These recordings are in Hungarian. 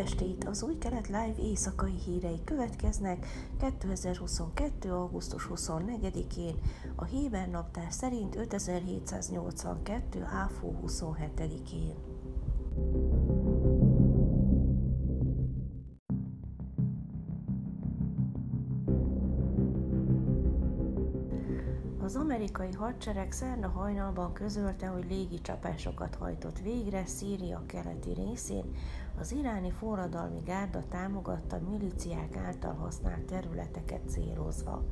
estét! Az új kelet live éjszakai hírei következnek 2022. augusztus 24-én, a Héber naptár szerint 5782. áfó 27-én. Az amerikai hadsereg szerda hajnalban közölte, hogy légicsapásokat hajtott végre Szíria keleti részén, az iráni forradalmi gárda támogatta miliciák által használt területeket célozva.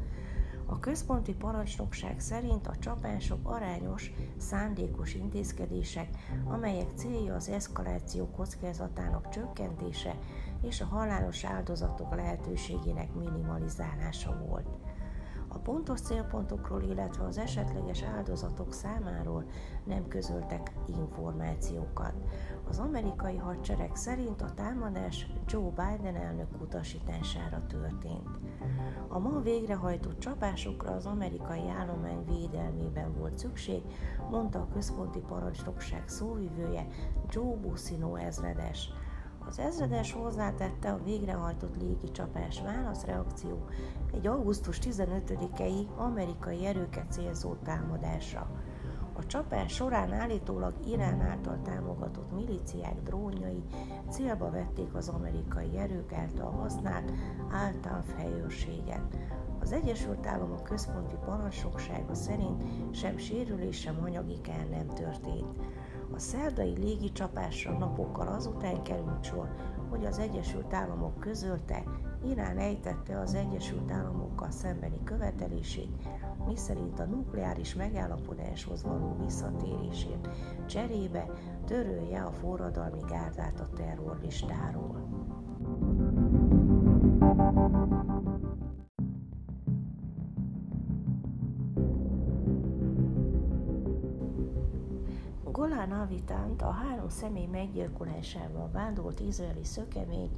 A központi parancsnokság szerint a csapások arányos, szándékos intézkedések, amelyek célja az eszkaláció kockázatának csökkentése és a halálos áldozatok lehetőségének minimalizálása volt. A pontos célpontokról, illetve az esetleges áldozatok számáról nem közöltek információkat. Az amerikai hadsereg szerint a támadás Joe Biden elnök utasítására történt. A ma végrehajtott csapásokra az amerikai állomány védelmében volt szükség, mondta a központi parancsnokság szóvivője Joe Busino ezredes. Az ezredes hozzátette a végrehajtott légicsapás válaszreakció egy augusztus 15-i amerikai erőket célzó támadásra. A csapás során állítólag Irán által támogatott miliciák drónjai célba vették az amerikai erők által használt Altanf helyőrséget. Az Egyesült Államok központi parancsnoksága szerint sem sérülés, sem anyagi kár nem történt. A szerdai légicsapásra napokkal azután került sor, hogy az Egyesült Államok közölte, Irán ejtette az Egyesült Államokkal szembeni követelését, miszerint a nukleáris megállapodáshoz való visszatérését cserébe törölje a forradalmi gárdát a terrorlistáról. Golán Avitánt a három személy meggyilkolásával vádolt izraeli szökemény,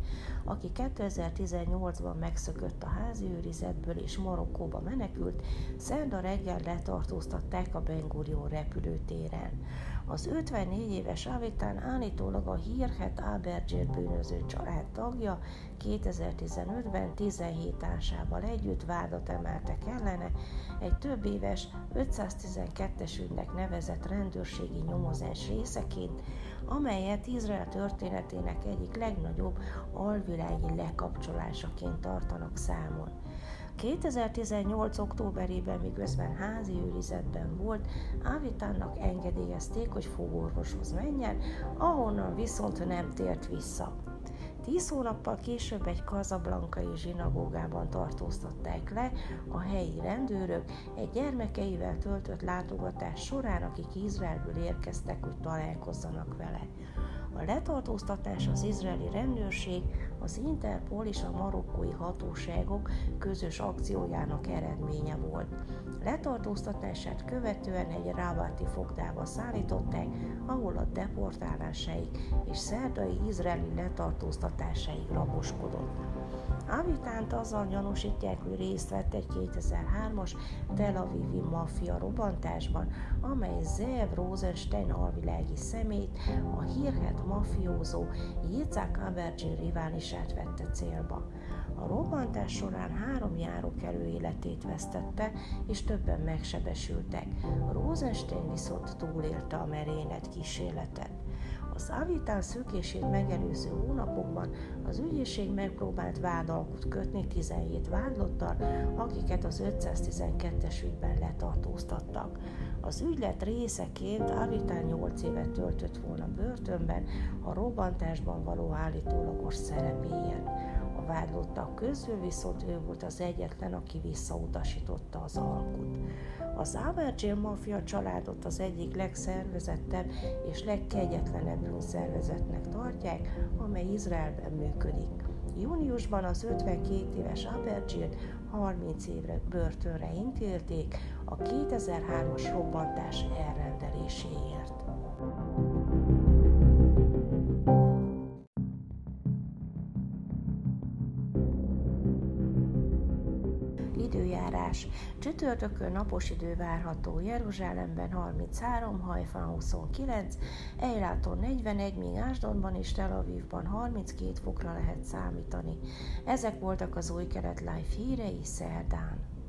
aki 2018-ban megszökött a házi őrizetből és Marokkóba menekült, szerda reggel letartóztatták a Ben Gurion repülőtéren. Az 54 éves Avitán állítólag a hírhet Abergér bűnöző család tagja, 2015-ben 17 társával együtt vádat emeltek ellene egy több éves 512-es ügynek nevezett rendőrségi nyomozás részeként, amelyet Izrael történetének egyik legnagyobb alvilági lekapcsolásaként tartanak számon. 2018. októberében, miközben házi őrizetben volt, Ávitánnak engedélyezték, hogy fogorvoshoz menjen, ahonnan viszont nem tért vissza. Tíz hónappal később egy kazablankai zsinagógában tartóztatták le a helyi rendőrök egy gyermekeivel töltött látogatás során, akik Izraelből érkeztek, hogy találkozzanak vele. A letartóztatás az izraeli rendőrség, az Interpol és a marokkói hatóságok közös akciójának eredménye volt. Letartóztatását követően egy ráváti fogdába szállították, ahol a deportálásáig és szerdai izraeli letartóztatásáig raboskodott. Avitánt azzal gyanúsítják, hogy részt vett egy 2003-as Tel Avivi maffia robbantásban, amely Zev Rosenstein alvilági szemét, a hírhet mafiózó Yitzhak Abergin riválisát vette célba. A robbantás során három járókelő életét vesztette, és többen megsebesültek. Rosenstein viszont túlélte a merénylet kísérletet. Az Avitán szökését megelőző hónapokban az ügyészség megpróbált vádalkut kötni 17 vádlottal, akiket az 512-es ügyben letartóztattak. Az ügylet részeként Avitán 8 évet töltött volna börtönben a robbantásban való állítólagos szerepéért. Vádlottak közül viszont ő volt az egyetlen, aki visszautasította az alkut. Az Avergél mafia családot az egyik legszervezettebb és legkegyetlenebb szervezetnek tartják, amely Izraelben működik. Júniusban az 52 éves Abergélt 30 évre börtönre intélték a 2003-as robbantás elrendeléséért. Időjárás. Csütörtökön napos idő várható Jeruzsálemben 33, Hajfán 29, Eiláton 41, míg Ásdonban és Tel Avivban 32 fokra lehet számítani. Ezek voltak az új kelet live hírei szerdán.